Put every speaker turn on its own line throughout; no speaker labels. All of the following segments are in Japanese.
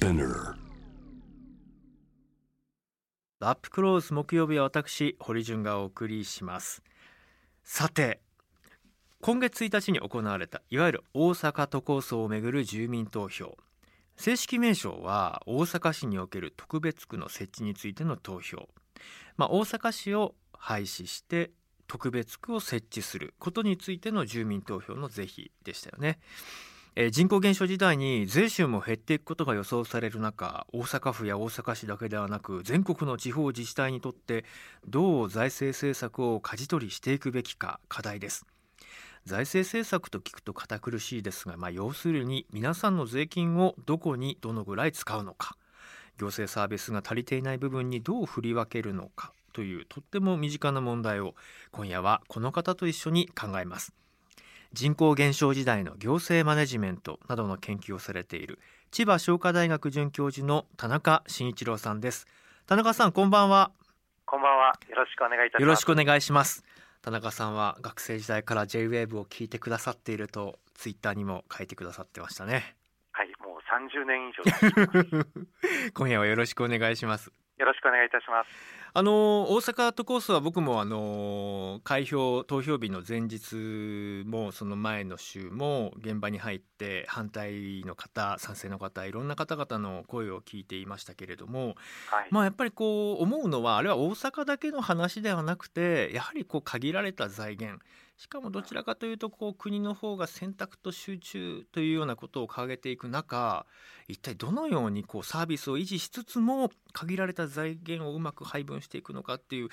Spinner
アップクローズ木曜日は私堀潤がお送りします。さて今月1日に行われたいわゆる大阪都構想をめぐる住民投票。正式名称は大阪市における特別区の設置についての投票、まあ、大阪市を廃止して特別区を設置することについての住民投票の是非でしたよね。えー人口減少時代に税収も減っていくことが予想される中大阪府や大阪市だけではなく全国の地方自治体にとってどう財政政策を舵取りしていくべきか課題です。財政政策と聞くと堅苦しいですが、まあ、要するに皆さんの税金をどこにどのぐらい使うのか。行政サービスが足りていない部分にどう振り分けるのかというとっても身近な問題を今夜はこの方と一緒に考えます。人口減少時代の行政マネジメントなどの研究をされている千葉商科大学准教授の田中慎一郎さんです田中さんこんばんは
こんばんは。よろしくお願いいたします。
よろしくお願いします田中さんは学生時代から J-WAVE を聞いてくださっているとツイッターにも書いてくださってましたね
はい、もう30年以上。
今夜はよろしくお願いします
よろしくお願いいたします。
あの大阪都構想は僕もあの開票投票日の前日もその前の週も現場に入って反対の方賛成の方いろんな方々の声を聞いていましたけれども
はい。
まあやっぱりこう思うのはあれは大阪だけの話ではなくてやはりこう限られた財源しかもどちらかというとこう国の方が選択と集中というようなことを掲げていく中一体どのようにこうサービスを維持しつつも限られた財源をうまく配分していくのかっていう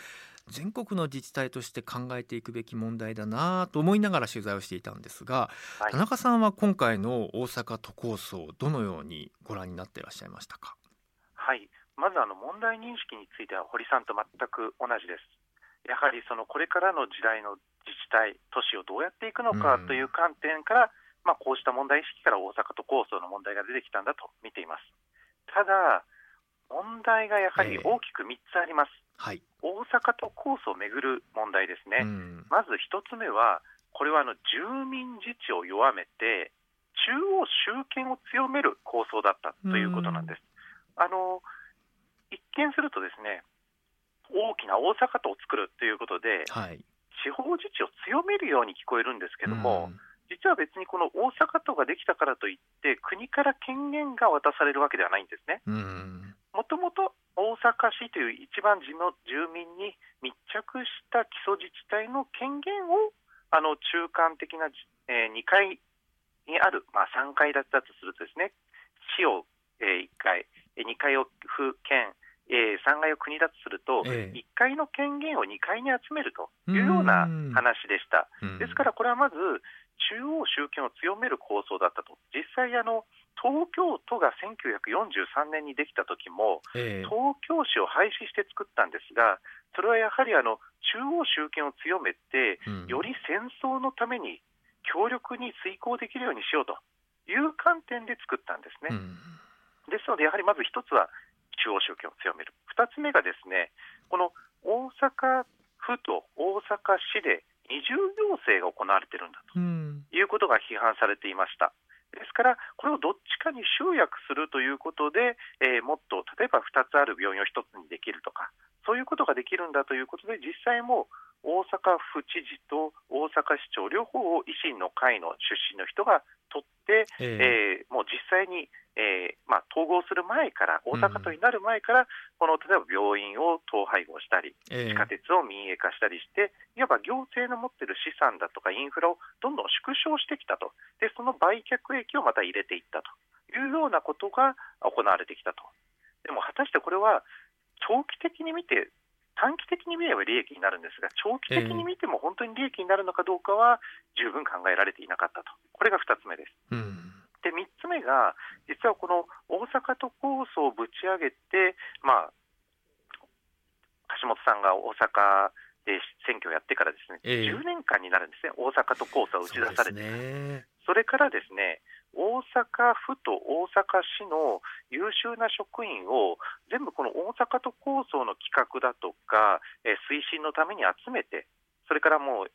全国の自治体として考えていくべき問題だなと思いながら取材をしていたんですが、
はい
田中さんは今回の大阪都構想どのようにご覧になっていらっしゃいましたか？
はい。まずあの問題認識については堀さんと全く同じです。やはりそのこれからの時代の自治体、都市をどうやっていくのか
うん
という観点から、まあこうした問題意識から大阪都構想の問題が出てきたんだと見ています。ただ、問題がやはり大きく3つあります。
はい、
大阪都構想をめぐる問題ですね。
うん
まず一つ目は、これはあの住民自治を弱めて、中央集権を強める構想だったということなんです。あの一見すると、ですね大きな大阪都を作るということで、
はい
地方自治を強めるように聞こえるんですけども、
うん
実は別にこの大阪都ができたからといって、国から権限が渡されるわけではないんですね。
うん
もともと大阪市という一番地元住民に密着した基礎自治体の権限をあの中間的な、え2階にある、まあ、3階だったとするとですね市を、え1階、2階を府県、え3階を国だとすると、
ええ
1階の権限を2階に集めるというような話でした。
うん
ですからこれはまず中央集権を強める構想だったと。実際あの東京都が1943年にできた時も
ええ
東京市を廃止して作ったんですが、それはやはりあの中央集権を強めて、
うん
より戦争のために強力に遂行できるようにしようという観点で作ったんですね。
うん
ですので、やはりまず一つは中央集権を強める、二つ目がですねこの大阪府と大阪市で二重行政が行われているんだと。
うん
いうことが批判されていました。ですから、これをどっちかに集約するということで、えーもっと例えば2つある病院を1つにできるとか、そういうことができるんだということで、実際も大阪府知事と大阪市長両方を維新の会の出身の人が取って、
ええ。
えーもう実際に、えーまあ、統合する前から、大阪都になる前から、この例えば病院を統廃合したり、
ええ。
地下鉄を民営化したりして、いわば行政の持っている資産だとかインフラをどんどん縮小してきたと、でその売却益をまた入れていったというようなことが行われてきたと。でも果たしてこれは長期的に見て、短期的に見れば利益になるんですが、長期的に見ても本当に利益になるのかどうかは十分考えられていなかったと、これが2つ目です。
うん。
で3つ目が、実はこの大阪都構想をぶち上げて、まあ、橋本さんが大阪で選挙をやってからですね、
ええ。
10年間になるんですね、大阪都構想が打ち出されて、
そね。
それからですね、大阪府と大阪市の優秀な職員を全部この大阪都構想の企画だとか、えー推進のために集めて、それからもう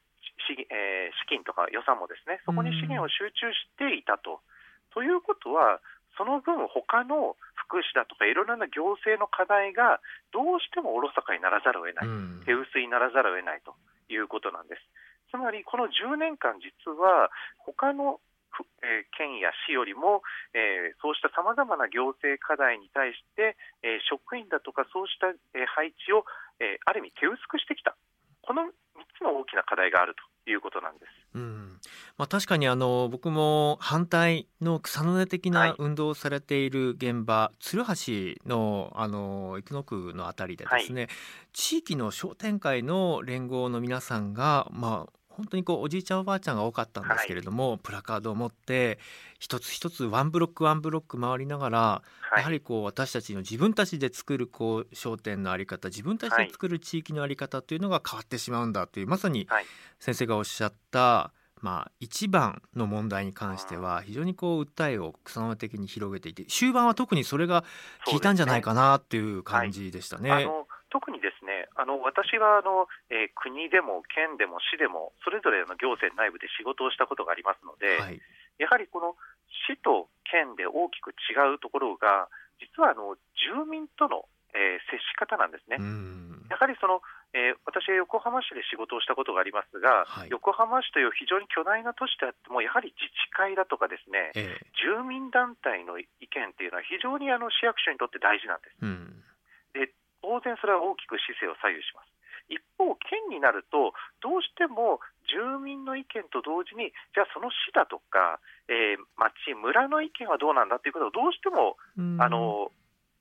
資,、えー資金とか予算もですね、そこに資源を集中していたと。ということは、その分、他の福祉だとかいろいろな行政の課題がどうしてもおろそかにならざるを得ない、
うん
手薄にならざるを得ないということなんです。つまりこの10年間実は他のふえー県や市よりも、えーそうしたさまざまな行政課題に対して、えー職員だとかそうした、えー配置を、えーある意味手薄くしてきた。この3つの大きな課題があるということなんです。
うん。まあ、確かにあの僕も反対の草の根的
はい。
な運動をされている現場、鶴橋のあの生野区のあたりでですね、地域の商店会の連合の皆さんが、まあ、本当にこうおじいちゃんおばあちゃんが多かったんですけれども、プラカードを持って一つ一つワンブロックワンブロック回りながら、
はい。
やはりこう私たちの自分たちで作るこう商店のあり方自分たちで作る地域のあり方というのが変わってしまうんだというまさに
はい。
先生がおっしゃった、まあ、一番の問題に関しては非常にこう訴えを草の根的に広げていて終盤は特にそれが効いたんじゃないかなっていう感じでしたね。
あの特にですねあの私はあの、えー国でも県でも市でもそれぞれの行政内部で仕事をしたことがありますので、
はい。
やはりこの市と県で大きく違うところが実はあの住民との、えー接し方なんですね。
うん。
やはりその、えー私は横浜市で仕事をしたことがありますが、
はい。
横浜市という非常に巨大な都市であっても、やはり自治会だとかですね、
ええ。
住民団体の意見っていうのは非常にあの市役所にとって大事なんです。
うん
当然それは大きく市政を左右します。一方、県になると、どうしても住民の意見と同時に、じゃあその市だとか、えー町、村の意見はどうなんだということをどうしても、
うん
あの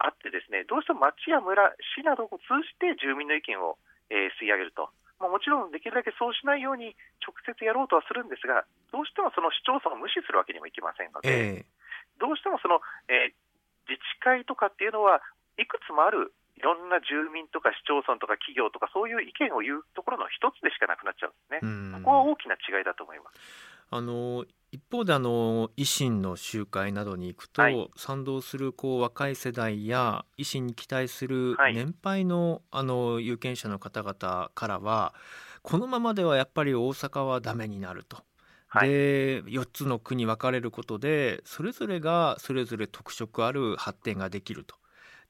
あってですね、どうしても町や村、市などを通じて住民の意見を、えー吸い上げると。まあ、もちろんできるだけそうしないように直接やろうとはするんですが、どうしてもその市町村を無視するわけにもいきませんので、
ええ
どうしてもその、えー自治会とかっていうのはいくつもあるいろんな住民とか市町村とか企業とかそういう意見を言うところの一つでしかなくなっちゃうんですね。
うん
ここは大きな違いだと思います。
あの一方であの維新の集会などに行くと、
はい
賛同するこう若い世代や維新に期待する
はい
年配の,、あの有権者の方々からはこのままではやっぱり大阪はダメになると。
はい
で4つの区に分かれることでそれぞれがそれぞれ特色ある発展ができると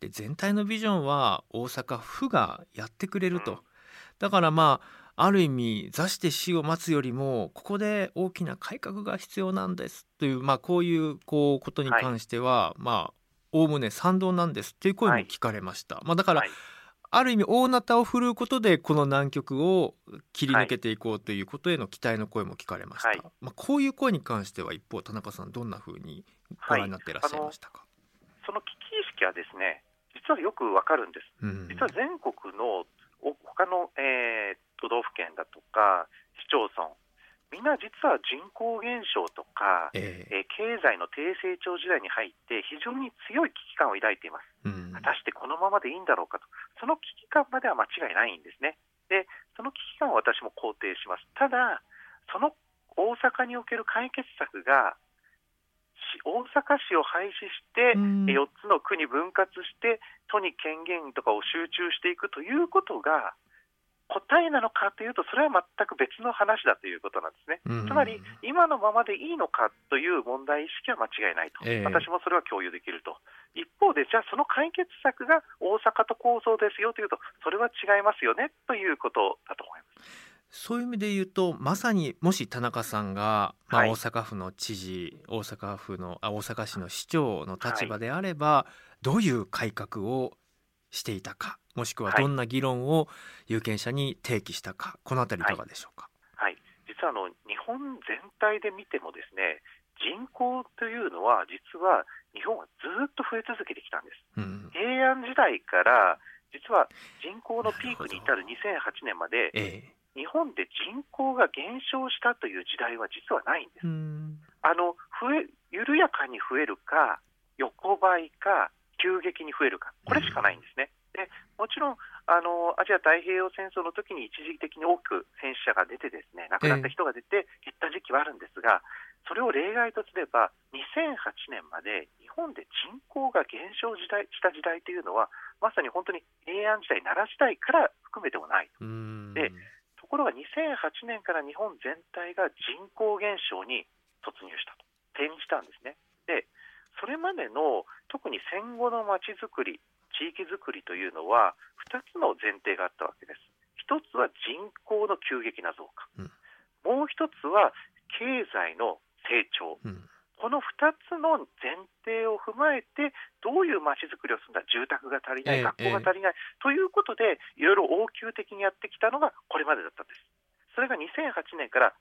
で全体のビジョンは大阪府がやってくれると、
うん
だからまあある意味座して死を待つよりもここで大きな改革が必要なんですという、まあ、こういうこうことに関しては、まあおおむね賛同なんですという声も聞かれました、まあ、だから、
はい。
ある意味大なたを振るうことでこの難局を切り抜けていこうということへの期待の声も聞かれました、
はい。
まあ、こういう声に関しては一方田中さんどんなふうにご覧になっていらっしゃいましたか、
その危機意識はですね、実はよくわかるんです。
うん
実は全国のお他の、えー都道府県だとか市町村、みんな実は人口減少とか、
ええ
えー経済の低成長時代に入って非常に強い危機感を抱いています。
うん
果たしてこのままでいいんだろうかと、その危機感までは間違いないんですね。で、その危機感を私も肯定します。ただ、その大阪における解決策が、し大阪市を廃止して、
うん。
4つの区に分割して、都に権限とかを集中していくということが、答えなのかというと、それは全く別の話だということなんですね。
うん。
つまり、今のままでいいのかという問題意識は間違いないと、
ええ。
私もそれは共有できると、一方で、じゃあ、その解決策が大阪都構想ですよというと、それは違いますよねということだと思います。
そういう意味で言うとまさにもし田中さんが、まあ、
はい。
大阪府の知事大阪府のあ大阪市の市長の立場であれば、どういう改革をしていたかもしくは
はい。
どんな議論を有権者に提起したか、このあたりいかがでしょうか？
はい、実はあの日本全体で見ても、ですね人口というのは、実は日本はずっと増え続けてきたんです。
うん。
平安時代から実は人口のピークに至る2008年まで、
ええ
日本で人口が減少したという時代は実はないんです。
うん
あの増え緩やかに増えるか、横ばいか、急激に増えるか、これしかないんですね。でもちろんあの、アジア太平洋戦争の時に一時的に多く戦死者が出て、ですね亡くなった人が出て、減った時期はあるんですが、それを例外とすれば、2008年まで日本で人口が減少時代した時代というのは、まさに本当に平安時代、奈良時代から含めてもない。
うん
でところが2008年から日本全体が人口減少に突入したと、転じたんですね。で、それまでの特に戦後のまちづくり地域づくりというのは2つの前提があったわけです。一つは人口の急激な増加、うん、もう一つは経済の成長、うん、この2つの前提を踏まえてどういうまちづくりをするんだ住宅が足りない、学校が足りない、ということでいろいろ応急的にやってきたのがこれまでだったんです。それが2008年から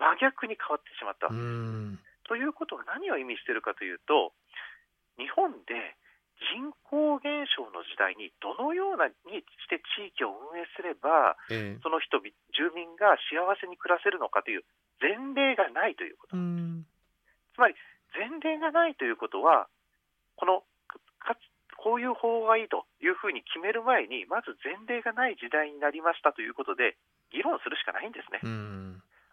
真逆に変わってしまった。ということは何を意味しているかというと日本で人口減少の時代にどのようなにして地域を運営すれば、えその人住民が幸せに暮らせるのかという前例がないということ。つまり前例がないということはこのかこういう方がいいというふうに決める前にまず前例がない時代になりましたということで議論するしかないんですね。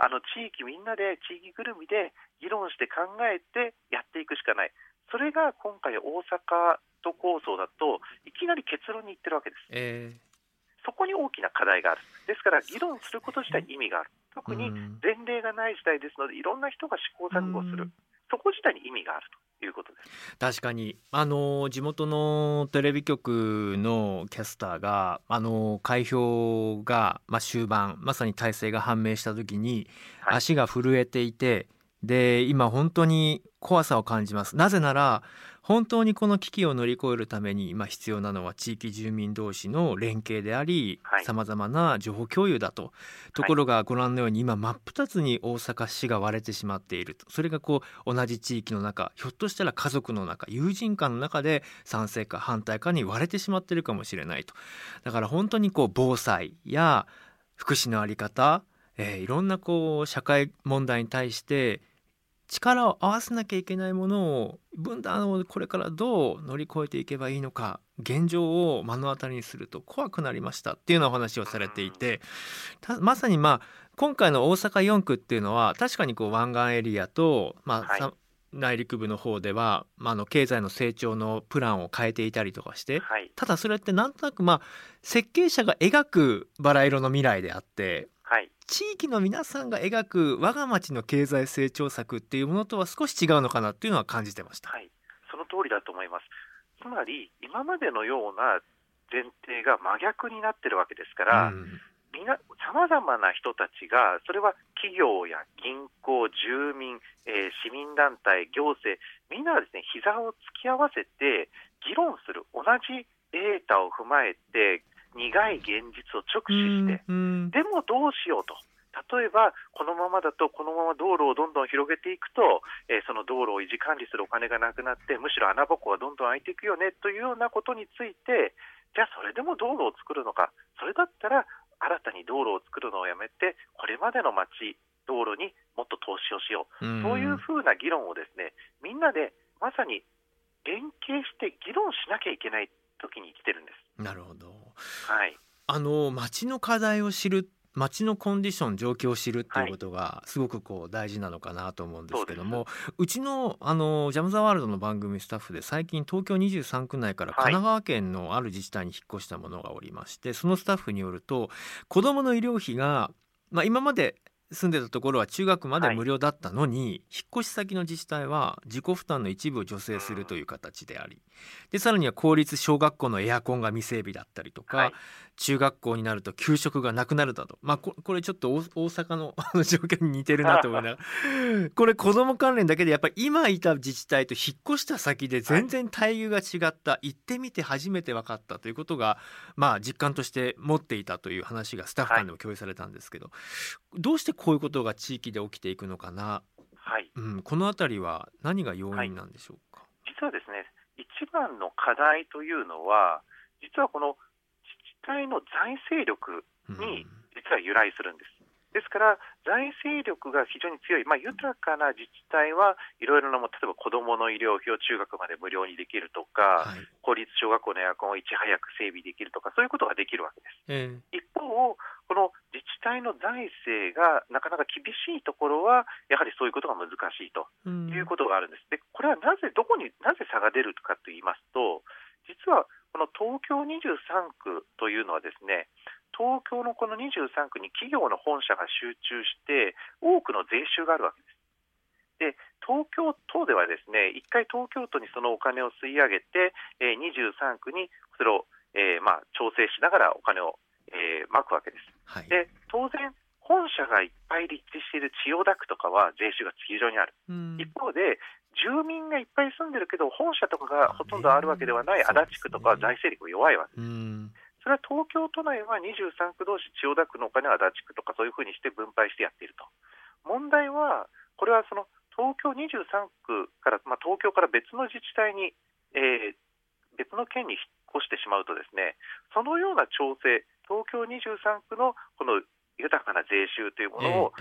あの地域みんなで地域ぐるみで議論して考えてやっていくしかない。それが今回、大阪都構想だといきなり結論にいってるわけです。えー、そこに大きな課題がある。ですから議論すること自体意味がある。特に前例がない時代ですのでいろんな人が試行錯誤する。そこ自体に意味があるということです。
確かに。あの地元のテレビ局のキャスターがあの開票が、まあ、終盤まさに体制が判明した時に、足が震えていてで今本当に怖さを感じます。なぜなら本当にこの危機を乗り越えるために今必要なのは地域住民同士の連携でありさまざまな情報共有だと。ところがご覧のように今真っ二つに大阪市が割れてしまっていると。それがこう同じ地域の中ひょっとしたら家族の中友人間の中で賛成か反対かに割れてしまっているかもしれないと。だから本当にこう防災や福祉の在り方えー、いろんなこう社会問題に対して力を合わせなきゃいけないものを分断をこれからどう乗り越えていけばいいのか現状を目の当たりにすると怖くなりましたっていうようなお話をされていてまさにまあ今回の大阪4区っていうのは確かにこう湾岸エリアと、まあ、はい、内陸部の方では、まあ、の経済の成長のプランを変えていたりとかして、はい、ただそれってなんとなくまあ設計者が描くバラ色の未来であって地域の皆さんが描く我が町の経済成長策っていうものとは少し違うのかなっていうのは感じてました。
はい、その通りだと思います。つまり今までのような前提が真逆になってるわけですから、うん、さまざまな人たちが、それは企業や銀行、住民、えー、市民団体、行政、みんながですね膝を突き合わせて議論する、同じデータを踏まえて苦い現実を直視して、でもどうしようと。例えば、このままだと、このまま道路をどんどん広げていくと、えー、その道路を維持管理するお金がなくなって、むしろ穴ぼこがどんどん開いていくよねというようなことについて、じゃあそれでも道路を作るのか、それだったら新たに道路を作るのをやめて、これまでの街、道路にもっと投資をしよう、うそういうふうな議論をですね、みんなでまさに連携して議論しなきゃいけない時に来てるんです。
なるほど。
はい。
あの町の課題を知る街のコンディション状況を知るっていうことがすごくこう大事なのかなと思うんですけども、うちのあのジャム・ザ・ワールドの番組スタッフで最近東京23区内から神奈川県のある自治体に引っ越したものがおりましてそのスタッフによると子どもの医療費が、まあ、今まで住んでたところは中学まで無料だったのに、はい、引っ越し先の自治体は自己負担の一部を助成するという形であり。でさらには公立小学校のエアコンが未整備だったりとか、はい、中学校になると給食がなくなるだと、まあ、これちょっと大阪の 状況に似てるなと思いながら。これ子ども関連だけでやっぱり今いた自治体と引っ越した先で全然待遇が違った、はい、行ってみて初めて分かったということが、まあ、実感として持っていたという話がスタッフ間でも共有されたんですけど、はい、どうしてこういうことが地域で起きていくのかな、はい。うん、この辺りは何が要因なんでしょうか、
実はですね一番の課題というのは実はこの体の財政力に実は由来するんです。ですから、財政力が非常に強い、まあ、豊かな自治体はいろいろなも、例えば子どもの医療費を中学まで無料にできるとか、はい、公立小学校のエアコンをいち早く整備できるとか、そういうことができるわけです。えー、一方、この自治体の財政がなかなか厳しいところは、やはりそういうことが難しいということがあるんです。でこれはなぜ、どこになぜ差が出るかと言いますと、実はこの東京23区というのはですね東京のこの23区に企業の本社が集中して多くの税収があるわけです。で東京都ではですね一回東京都にそのお金を吸い上げて、えー、23区にそれを、えーまあ、調整しながらお金を、えー、まくわけです。はい、で当然本社がいっぱい立地している千代田区とかは税収が非常にある、一方で住民がいっぱい住んでるけど本社とかがほとんどあるわけではない足立区とかは財政力が弱いわけです。それは東京都内は23区同士千代田区のお金は足立区とかそういうふうにして分配してやっていると。問題はこれはその東京23区から、まあ、東京から別の自治体に、えー、別の県に引っ越してしまうとですねそのような調整東京23区のこの豊かな税収というものを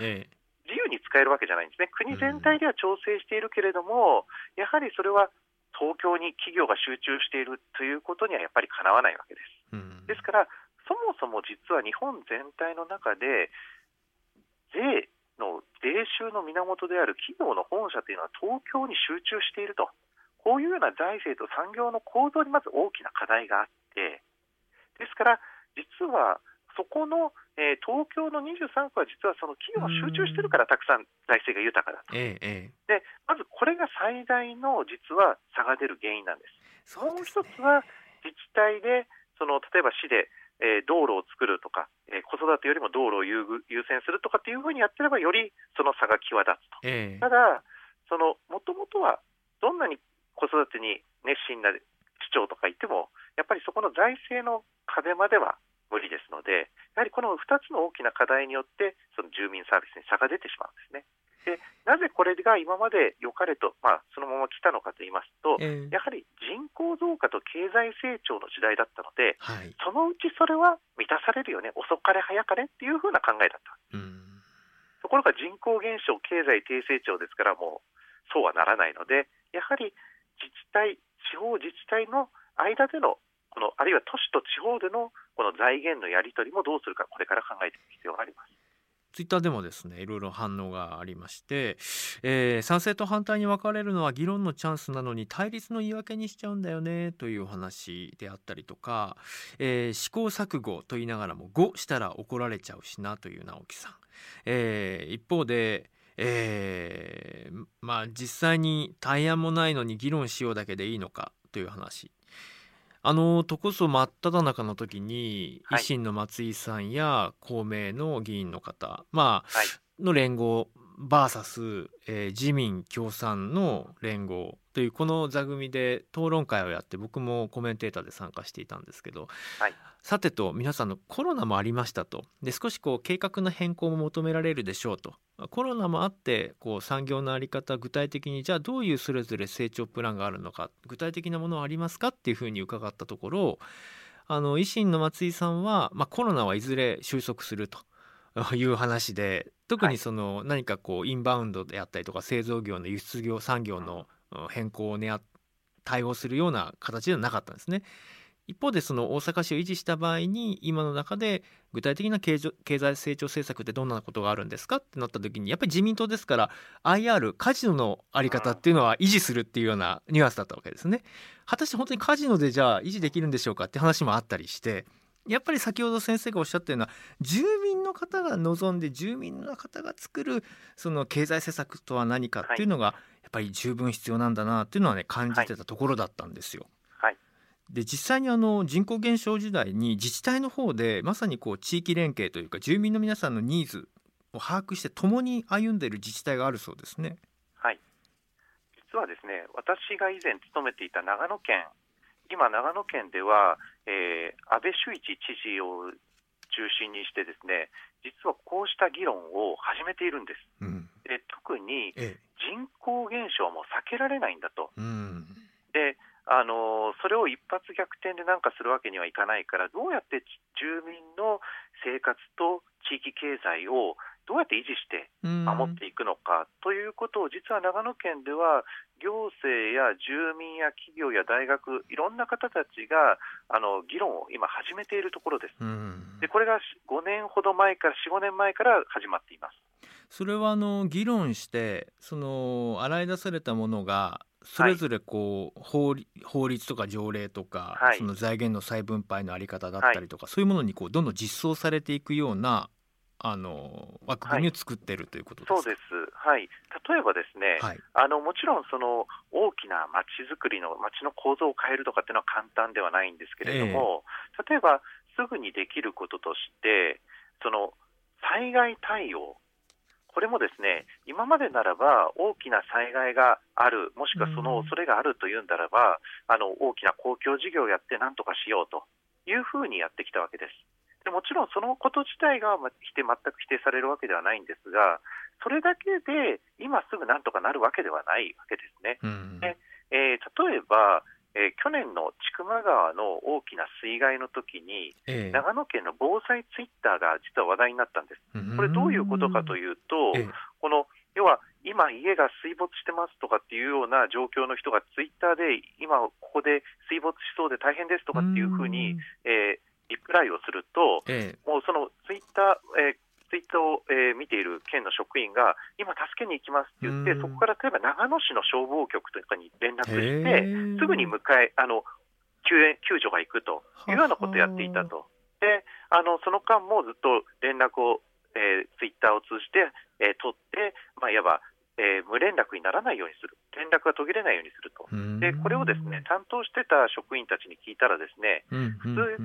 自由に使えるわけじゃないんですね。国全体では調整しているけれども、やはりそれは東京に企業が集中しているということにはやっぱりかなわないわけです。ですからそもそも実は日本全体の中で税の税収の源である企業の本社というのは東京に集中していると、こういうような財政と産業の構造にまず大きな課題があって、ですから、実はそこの、えー、東京の23区は実はその企業が集中しているからたくさん財政が豊かだと、ええ、でまずこれが最大の実は差が出る原因なんです。もう一つは自治体でその例えば市でえー、道路を作るとか、えー、子育てよりも道路を優先するとかっていうふうにやってればよりその差が際立つと、えー、ただそのもともとはどんなに子育てに熱心な市長とかいてもやっぱりそこの財政の壁までは無理ですのでやはりこの2つの大きな課題によってその住民サービスに差が出てしまうんですね。でなぜこれが今まで良かれと、まあ、そのまま来たのかと言いますと、えー、やはり人口増加と経済成長の時代だったので、はい、そのうちそれは満たされるよね、遅かれ早かれっていうふうな考えだった。ところが人口減少、経済低成長ですから、もうそうはならないので、やはり自治体、地方自治体の間でのこのあるいは都市と地方でのこの財源のやり取りもどうするか、これから考えていく必要があります。
ツイッターでもですねいろいろ反応がありまして、えー、賛成と反対に分かれるのは議論のチャンスなのに対立の言い訳にしちゃうんだよねというお話であったりとか、えー、試行錯誤と言いながらも「誤したら怒られちゃうしな」という直樹さん、えー、一方でえー、まあ実際に対案もないのに議論しようだけでいいのかという話あのとこそ真っ只中の時に、維新の松井さんや公明の議員の方、まあ、はい、の連合 VS、えー、自民共産の連合というこの座組で討論会をやって僕もコメンテーターで参加していたんですけど、はい、さてと皆さんのコロナもありましたと。で少しこう計画の変更も求められるでしょうと。コロナもあってこう産業の在り方具体的にじゃあどういうそれぞれ成長プランがあるのか。具体的なものはありますかっていうふうに伺ったところあの維新の松井さんは、まあ、コロナはいずれ収束すると。いう話で特にその何かこうインバウンドであったりとか製造業の輸出業産業の変更をね対応するような形ではなかったんですね。一方でその大阪市を維持した場合に今の中で具体的な経済成長政策ってどんなことがあるんですかってなった時にやっぱり自民党ですから IR カジノの在り方っていうのは維持するっていうようなニュアンスだったわけですね。果たして本当にカジノでじゃあ維持できるんでしょうかって話もあったりしてやっぱり先ほど先生がおっしゃったような住民の方が望んで住民の方が作るその経済政策とは何かっていうのがやっぱり十分必要なんだなっていうのはね感じてたところだったんですよ。で実際にあの人口減少時代に自治体の方でまさにこう地域連携というか住民の皆さんのニーズを把握して共に歩んでいる自治体があるそうですね。
はい実はですね私が以前勤めていた長野県今、長野県では、えー、安倍周一知事を中心にしてですね実はこうした議論を始めているんです。うん、で特に人口減少も避けられないんだと。うん、であのそれを一発逆転でなんかするわけにはいかないからどうやって住民の生活と地域経済をどうやって維持して守っていくのかということを実は長野県では行政や住民や企業や大学いろんな方たちがあの議論を今始めているところです。でこれが5年ほど前から4、5年前から始まっています。
それはあの議論してその洗い出されたものがそれぞれこう、法法律とか条例とか、はい、その財源の再分配の在り方だったりとか、はい、そういうものにこうどんどん実装されていくようなあの枠組みを作っているということですか、
そうです、はい、例えばですね、
はい。
あのもちろんその大きな街づくりの街の構造を変えるとかっていうのは簡単ではないんですけれども、例えばすぐにできることとして、その災害対応、これもですね今までならば大きな災害がある、もしくはその恐れがあるというんならば、あの大きな公共事業をやってなんとかしようというふうにやってきたわけです。でもちろんそのこと自体がま否定全く否定されるわけではないんですが、それだけで今すぐなんとかなるわけではないわけですね。
うん。
ねえー例えば、えー去年の千曲川の大きな水害の時に、
ええ。
長野県の防災ツイッターが実は話題になったんです。これ、どういうことかというと、
ええ。
この要は今、家が水没してますとかっていうような状況の人がツイッターで今、ここで水没しそうで大変ですとかっていうふうに、えーリプライをすると、
え
もうそのツイッター、えーツイッターを、えー見ている県の職員が、今、助けに行きますって言って、
うん。
そこから例えば長野市の消防局とかに連絡
え
して、すぐに迎えあの救援救助が行くというようなことをやっていたと、であのその間もずっと連絡を、えーツイッターを通じて、えー取って、まあ、いわば、えー無連絡にならないようにする、連絡が途切れないようにすると、でこれをですね担当してた職員たちに聞いたら、ですね
普
通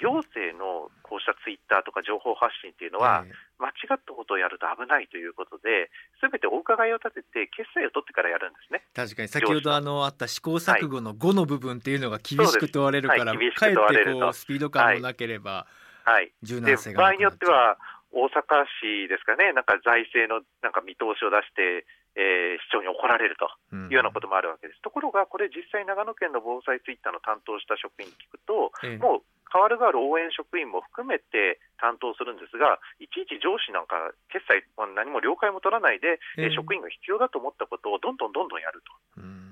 行政のこうしたツイッターとか情報発信っていうのは、間違ったことをやると危ないということで、すべてお伺いを立てて、決済を取ってからやるんですね。
確かに。先ほどあのあった試行錯誤の5の部分っていうのが厳しく問われるから、
はい。
かえってこうスピード感もなければ
はい。
柔
で
軟性がなく
場合によっては、大阪市ですかね、なんか財政のなんか見通しを出して、えー市長に怒られると
うん。
いうようなこともあるわけです。ところが、これ、実際、長野県の防災ツイッターの担当した職員に聞くと、
ええ。
もう変わる変わる応援職員も含めて担当するんですが、いちいち上司なんか、決済、まあ何も了解も取らないで、えー
ええ
職員が必要だと思ったことをどんどんどんどんやると。
うん。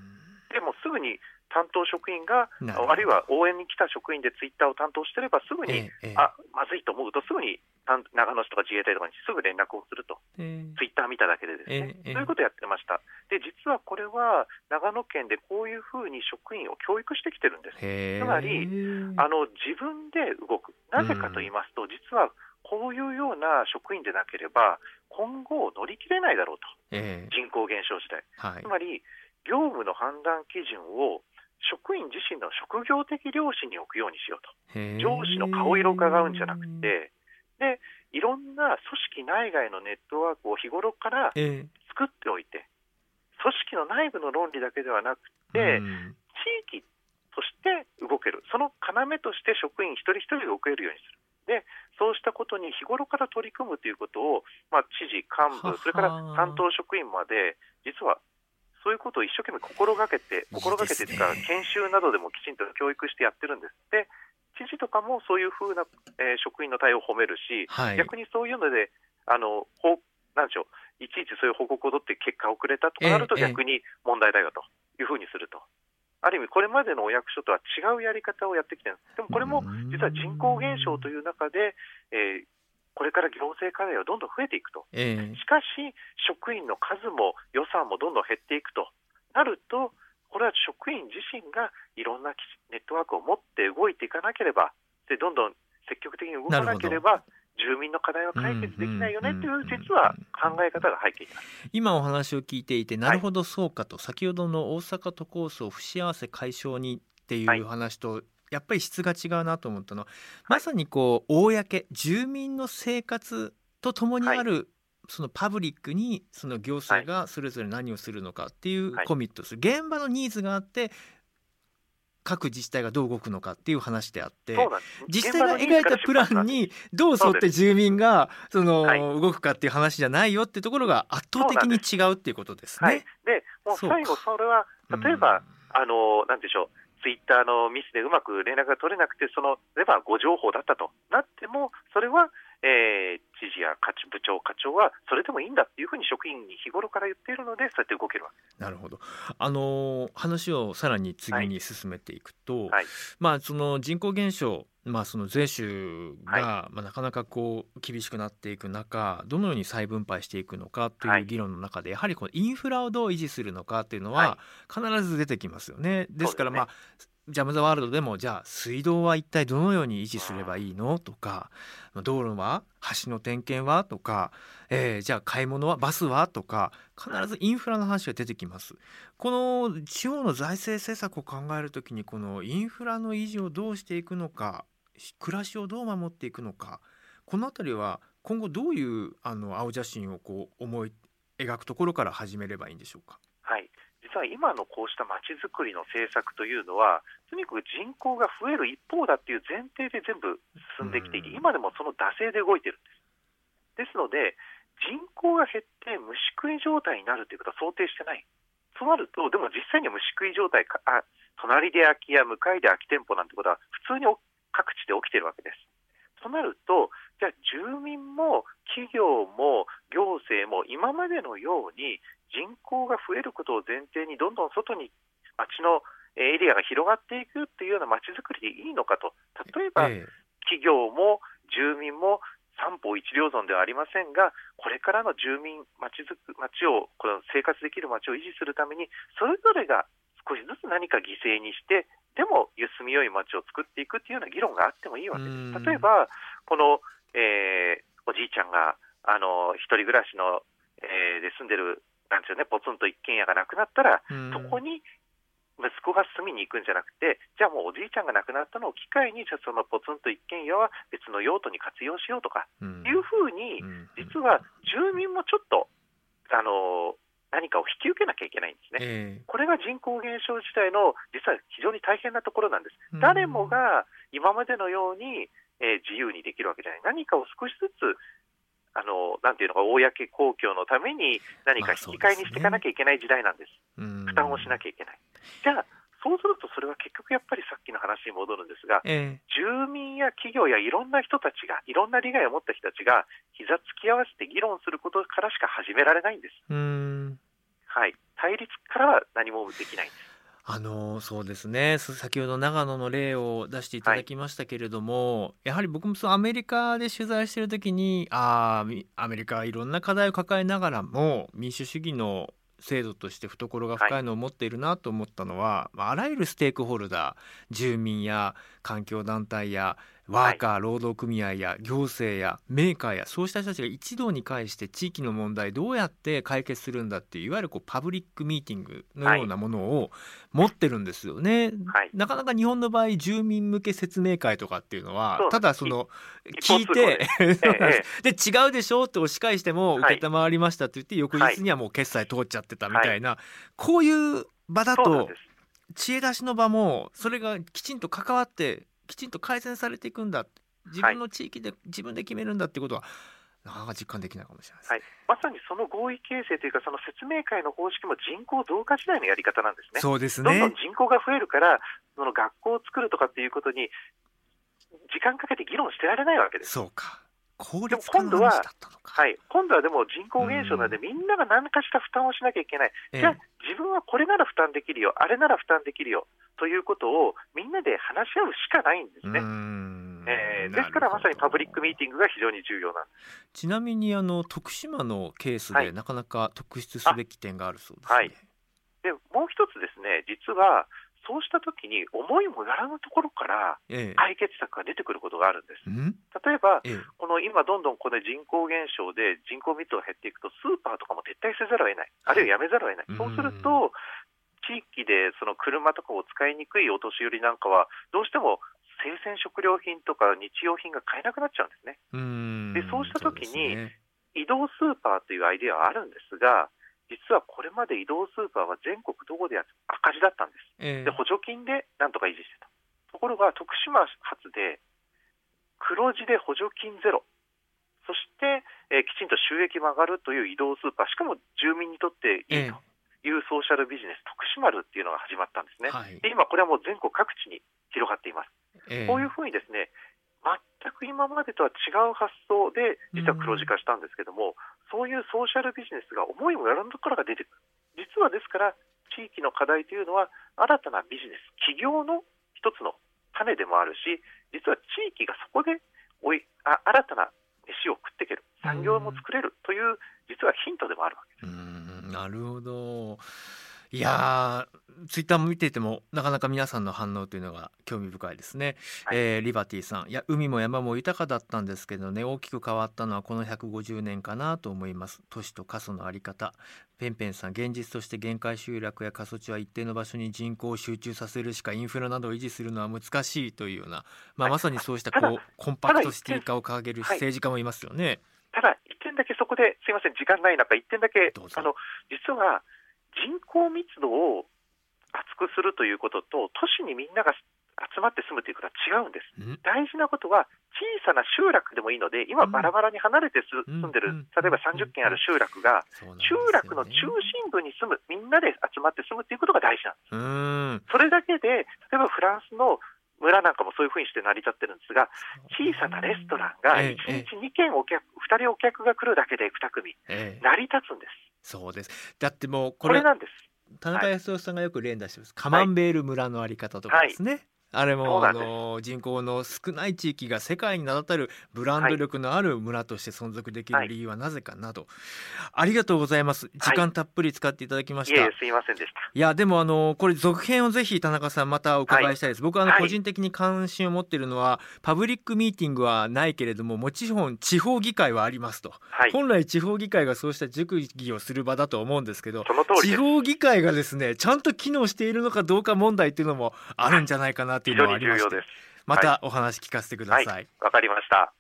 でもすぐに担当職員が、あるいは応援に来た職員でツイッターを担当してれば、すぐに、
ええええ。
あまずいと思うと、すぐに担長野市とか自衛隊とかにすぐ連絡をすると、
ええ。
ツイッター見ただけでですね、
ええええ。
そういうことをやってました。で、実はこれは、長野県でこういうふうに職員を教育してきてるんです。つまりあの自分で動く、なぜかと言いますと、実はこういうような職員でなければ、今後乗り切れないだろうと、
ええ。
人口減少時代。
はい。
つまり、業務の判断基準を職員自身の職業的良心に置くようにしようと、上司の顔色を伺うんじゃなくて、でいろんな組織内外のネットワークを日頃から
ええ。
作っておいて、組織の内部の論理だけではなくて、
うん。
地域として動ける、その要として職員一人一人が動けるようにする。でそうしたことに日頃から取り組むということを、まあ、知事、幹部、それから担当職員まで、実はそういうことを一生懸命心がけて、心がけてというか、
いいですね
研修などでもきちんと教育してやってるんです。で、知事とかもそういうふうな、えー職員の対応を褒めるし、
はい
逆にそういうので、あのほうなんでしょう、いちいちそういう報告を取って結果遅れたとかなると、
ええ
逆に問題だよというふうにすると。ある意味、これまでのお役所とは違うやり方をやってきてるんです。でもこれも
うん
実は人口減少という中で、えーこれから行政課題はどんどん増えていくと。
ええ
しかし、職員の数も予算もどんどん減っていくとなると、これは職員自身がいろんなネットワークを持って動いていかなければ、でどんどん積極的に動かなければ、住民の課題は解決できないよねという、実は考え方が背景にある。
今お話を聞いていてなるほどそうかと、先ほどの大阪都構想不幸せ解消にってい
はいう
話と、やっぱり質が違うなと思ったのはまさにこう公住民の生活とともにある、そのパブリックにその行政がそれぞれ何をするのかっていう
はい。
コミットする、現場のニーズがあって各自治体がどう動くのかっていう話であって自治体が描いたプランにどう沿って住民がその
はい。
動くかっていう話じゃないよっていうところが圧倒的に違うっていうことです
はい。
ね。、
でもう最後、それは例えば、あのなんでしょう、ツイッターのミスでうまく連絡が取れなくて、その例えば誤情報だったとなっても、それは、えー知事や課長部長、課長はそれでもいいんだっていうふうに職員に日頃から言っているので、そうやって動けるわけ
なるほど。あのー話をさらに次に進めていくと、
はい。
まあその人口減少、まあその税収が、
は
まあなかなかこう厳しくなっていく中、どのように再分配していくのかと
はいい。う
議論の中で、やはりこのインフラをどう維持するのかっていうのは
は
必ず出てきますよね。ですからまあジャム・ザ・ワールドでもじゃあ水道は一体どのように維持すればいいの？とか道路は橋の点検は？とか、えー、じゃあ買い物はバスは？とか必ずインフラの話が出てきます。この地方の財政政策を考えるときにこのインフラの維持をどうしていくのか暮らしをどう守っていくのかこの辺りは今後どういうあの青写真をこう思い描くところから始めればいいんでしょうか？
はい実は今のこうしたまちづくりの政策というのは、とにかく人口が増える一方だっていう前提で全部進んできていて、今でもその惰性で動いてるんです。ですので、人口が減って虫食い状態になるということは想定してない。となると、でも実際には虫食い状態か、あ隣で空き家、向かいで空き店舗なんてことは普通に各地で起きてるわけです。となると、じゃあ住民も企業も行政も今までのように人口が増えることを前提にどんどん外に町のエリアが広がっていくっていうような町づくりでいいのかと。例えば、企業も住民も三方一両損ではありませんがこれからの住民町づく町をこの生活できる町を維持するためにそれぞれが少しずつ何か犠牲にしてでも住みよい町を作っていくっていうような議論があってもいいわけです。例えばこの、えー、おじいちゃんがあの一人暮らしの、えー、で住んでるなんですよね、ポツンと一軒家がなくなったら、そこに息子が住みに行くんじゃなくて、じゃあもうおじいちゃんが亡くなったのを機会に、じゃあそのポツンと一軒家は別の用途に活用しようとか、いうふうに、実は住民もちょっと、あの何かを引き受けなきゃいけないんですね、えー、これが人口減少自体の実は非常に大変なところなんです。誰もが今までのように、えー、自由にできるわけじゃない。何かを少しずつあのなんていうのか、公公共のために何か引き換えにしていかなきゃいけない時代なんです、まあですね、負担をしなきゃいけない。じゃあそうすると、それは結局やっぱりさっきの話に戻るんですが、えー、住民や企業やいろんな人たちが、いろんな利害を持った人たちが、膝つき合わせて議論することからしか始められないんです。はい、対立からは何もできないんです。
あのそうですね。先ほど長野の例を出していただきましたけれども、はい、やはり僕もそのアメリカで取材してる時にああアメリカはいろんな課題を抱えながらも民主主義の制度として懐が深いのを持っているなと思ったのは、はい、あらゆるステークホルダー住民や環境団体やワーカー、労働組合や行政やメーカーやそうした人たちが一堂に会して地域の問題どうやって解決するんだっていういわゆるこうパブリックミーティングのようなものを持ってるんですよね。はい、なかなか日本の場合住民向け説明会とかっていうのはただその聞いて で。違うでしょって押し返しても承りましたって言って翌日にはもう決済通っちゃってたみたいな、こういう場だと知恵出しの場もそれがきちんと関わってきちんと改善されていくんだ。自分の地域で自分で決めるんだっていうことは、なかなか実感できないかもしれない、ね、
はい、まさにその合意形成というか、その説明会の方式も人口増加時代のやり方なんですね。
そうですね。
どんどん人口が増えるから、その学校を作るとかっていうことに、時間かけて議論してられないわけです。
そうか効率化の話だったの
か。はい、今度はでも人口減少なので、みんなが何かしら負担をしなきゃいけない、じゃあ、自分はこれなら負担できるよ、あれなら負担できるよということをみんなで話し合うしかないんですね。えー、ですからまさにパブリックミーティングが非常に重要な。ん
ちなみにあの徳島のケースで、なかなか特筆すべき点があるそうですね。はい、
でもう一つですね、実はそうしたときに思いもよらぬところから解決策が出てくることがあるんです。ええ、例えば、え、この今どんどんこの人口減少で人口密度が減っていくとスーパーとかも撤退せざるを得ない、あるいはやめざるを得ない。そうすると地域でその車とかを使いにくいお年寄りなんかはどうしても生鮮食料品とか日用品が買えなくなっちゃうんですね。でそうしたときに、ね、移動スーパーというアイデアはあるんですが実はこれまで移動スーパーは全国どこでや赤字だったんです、えー、で補助金でなんとか維持してた。ところが徳島発で黒字で補助金ゼロ。そして、えー、きちんと収益も上がるという移動スーパー。しかも住民にとっていいというソーシャルビジネス、徳島るっていうのが始まったんですね、はい、で今これはもう全国各地に広がっています、えー、こういうふうにですね全く今までとは違う発想で実は黒字化したんですけども、そういうソーシャルビジネスが思いもよらぬところが出てくる。実はですから地域の課題というのは新たなビジネス企業の一つの種でもあるし実は地域がそこでおいあ新たな飯を食っていける。産業も作れるという実はヒントでもあるわけです。
なるほど。いやツイッターも見ていてもなかなか皆さんの反応というのが興味深いですね、
はい。
えーリバティさん。いや海も山も豊かだったんですけどね大きく変わったのはこの150年かなと思います。都市と過疎のあり方。ペンペンさん現実として限界集落や過疎地は一定の場所に人口を集中させるしかインフラなどを維持するのは難しいというような、まあ、
はい。
まさにそうしたこうコンパクトシティ化を掲げる
はい。
政治家もいますよね。
ただ、一点だけそこで、すいません、時間ない中、一点だけあの実は人口密度を厚くするということと、都市にみんなが集まって住むということは違うんです。
ん
大事なことは、小さな集落でもいいので、今、
うん
バラバラに離れて住んでる
うん、
例えば30軒ある集落が、集落の中心部に住む、みんなで集まって住むということが大事なんです。それだけで、例えばフランスの村なんかもそういうふうにして成り立ってるんですが、小さなレストランが
え
1
え
日2軒お客、2人お客が来るだけで2組、
ええ
成り立つんです。
そうですだってもうこ
れなんです。
田中康夫さんがよく例に出してます、カマンベール村のあり方とかですね、あれ
そ
もあの人口の少ない地域が世界に名だたるブランド力のある村として存続できる理由はなぜかなど、ありがとうございます。時間たっぷり使っていただきました、い、
いえいえ、すいませんでした。
やでもあのこれ続編をぜひ田中さんまたお伺いしたいです、僕はあの
はい。
個人的に関心を持っているのはパブリックミーティングはないけれどももちろん地方議会はありますと、
はい。
本来地方議会がそうした熟議をする場だと思うんですけど。地方議会がですねちゃんと機能しているのかどうか問題っていうのもあるんじゃないかなっていうのはありまして
に重要です。
またお話聞かせてください、
わかりました。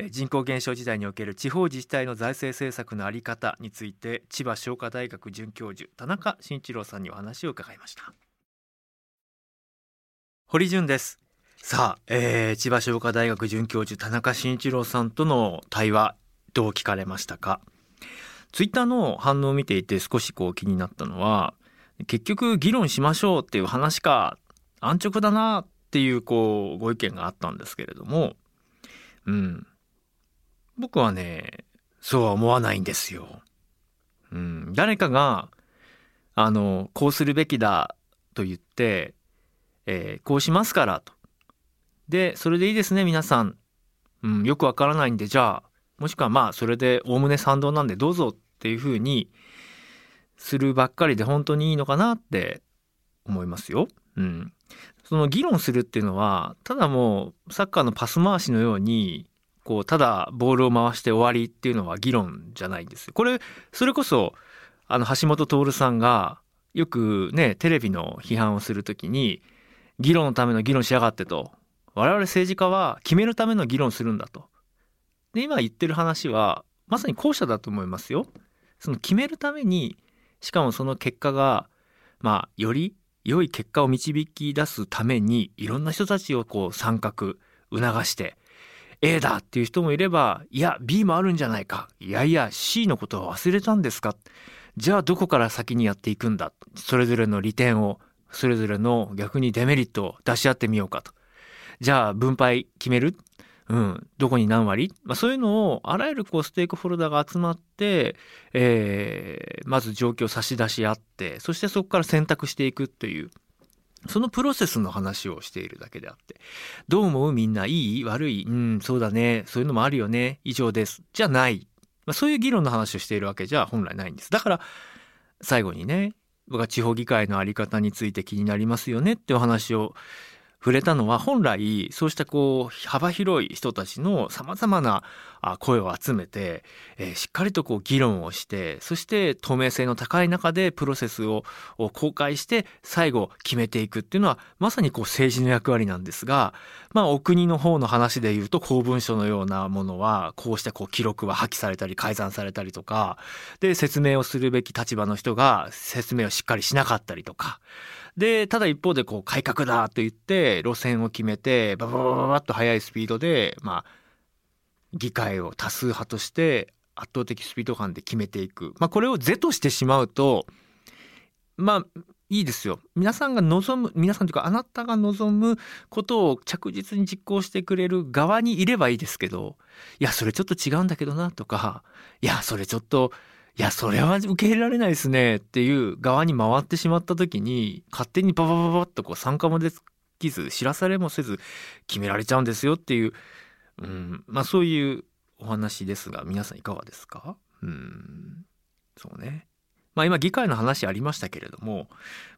え人口減少時代における地方自治体の財政政策のあり方について千葉商科大学准教授田中慎一郎さんにお話を伺いました。堀潤です。さあ、えー千葉商科大学准教授田中慎一郎さんとの対話どう聞かれましたか？ツイッターの反応を見ていて少しこう気になったのは結局議論しましょうっていう話か安直だなっていうこうご意見があったんですけれどもうん僕はねそうは思わないんですよ。うん、誰かがあのこうするべきだと言って、えーこうしますからと。でそれでいいですね皆さん、うん、よくわからないんでじゃあもしくはまあそれでおおむね賛同なんでどうぞっていうふうにするばっかりで本当にいいのかなって思いますよ。うん、その議論するっていうのはただもうサッカーのパス回しのようにこうただボールを回して終わりっていうのは議論じゃないんですよ。これそれこそあの橋本徹さんがよくねテレビの批判をするときに議論のための議論しやがってと我々政治家は決めるための議論するんだと。で今言ってる話はまさに後者だと思いますよ。その決めるためにしかもその結果がまあより良い結果を導き出すためにいろんな人たちをこう参画促して A だっていう人もいればいや B もあるんじゃないかいやいや C のことは忘れたんですかじゃあどこから先にやっていくんだそれぞれの利点をそれぞれの逆にデメリットを出し合ってみようかと。じゃあ分配決めるうん、どこに何割、まあ、そういうのをあらゆるこうステークホルダーが集まって、えーまず状況を差し出し合ってそしてそこから選択していくっていう。そのプロセスの話をしているだけであって。どう思う？みんないい？悪い？うんそうだね。そういうのもあるよね。以上です。じゃない、まあ、そういう議論の話をしているわけじゃ本来ないんです。だから最後にね僕は地方議会の在り方について気になりますよねってお話を触れたのは本来そうしたこう幅広い人たちのさまざまな声を集めて、えしっかりとこう議論をしてそして透明性の高い中でプロセスをを公開して最後決めていくっていうのはまさにこう政治の役割なんですが、まあ、お国の方の話でいうと公文書のようなものはこうしたこう記録は破棄されたり改ざんされたりとかで説明をするべき立場の人が説明をしっかりしなかったりとか。でただ一方でこう改革だと言って路線を決めてバババババッと速いスピードでまあ議会を多数派として圧倒的スピード感で決めていく、まあ、これを是としてしまうとまあいいですよ。皆さんが望む皆さんというかあなたが望むことを着実に実行してくれる側にいればいいですけどいやそれちょっと違うんだけどなとかいやそれちょっといやそれは受け入れられないですねっていう側に回ってしまった時に勝手にババババッとこう参加もできず知らされもせず決められちゃうんですよっていう、うん、まあそういうお話ですが皆さんいかがですか？うんそうね。まあ、今議会の話ありましたけれども、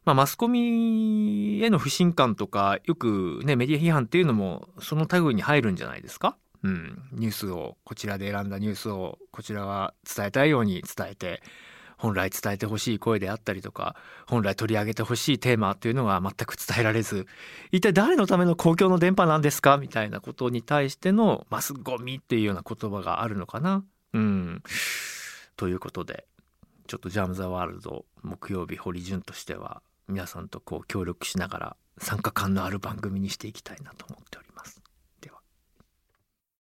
まあ、マスコミへの不信感とかよくねメディア批判っていうのもその類に入るんじゃないですか？うん、ニュースをこちらで選んだニュースをこちらが伝えたいように伝えて本来伝えてほしい声であったりとか本来取り上げてほしいテーマというのが全く伝えられず一体誰のための公共の電波なんですかみたいなことに対してのマスゴミっていうような言葉があるのかな。うん、ということでちょっと「ジャム・ザ・ワールド」木曜日堀潤としては皆さんとこう協力しながら参加感のある番組にしていきたいなと思っております。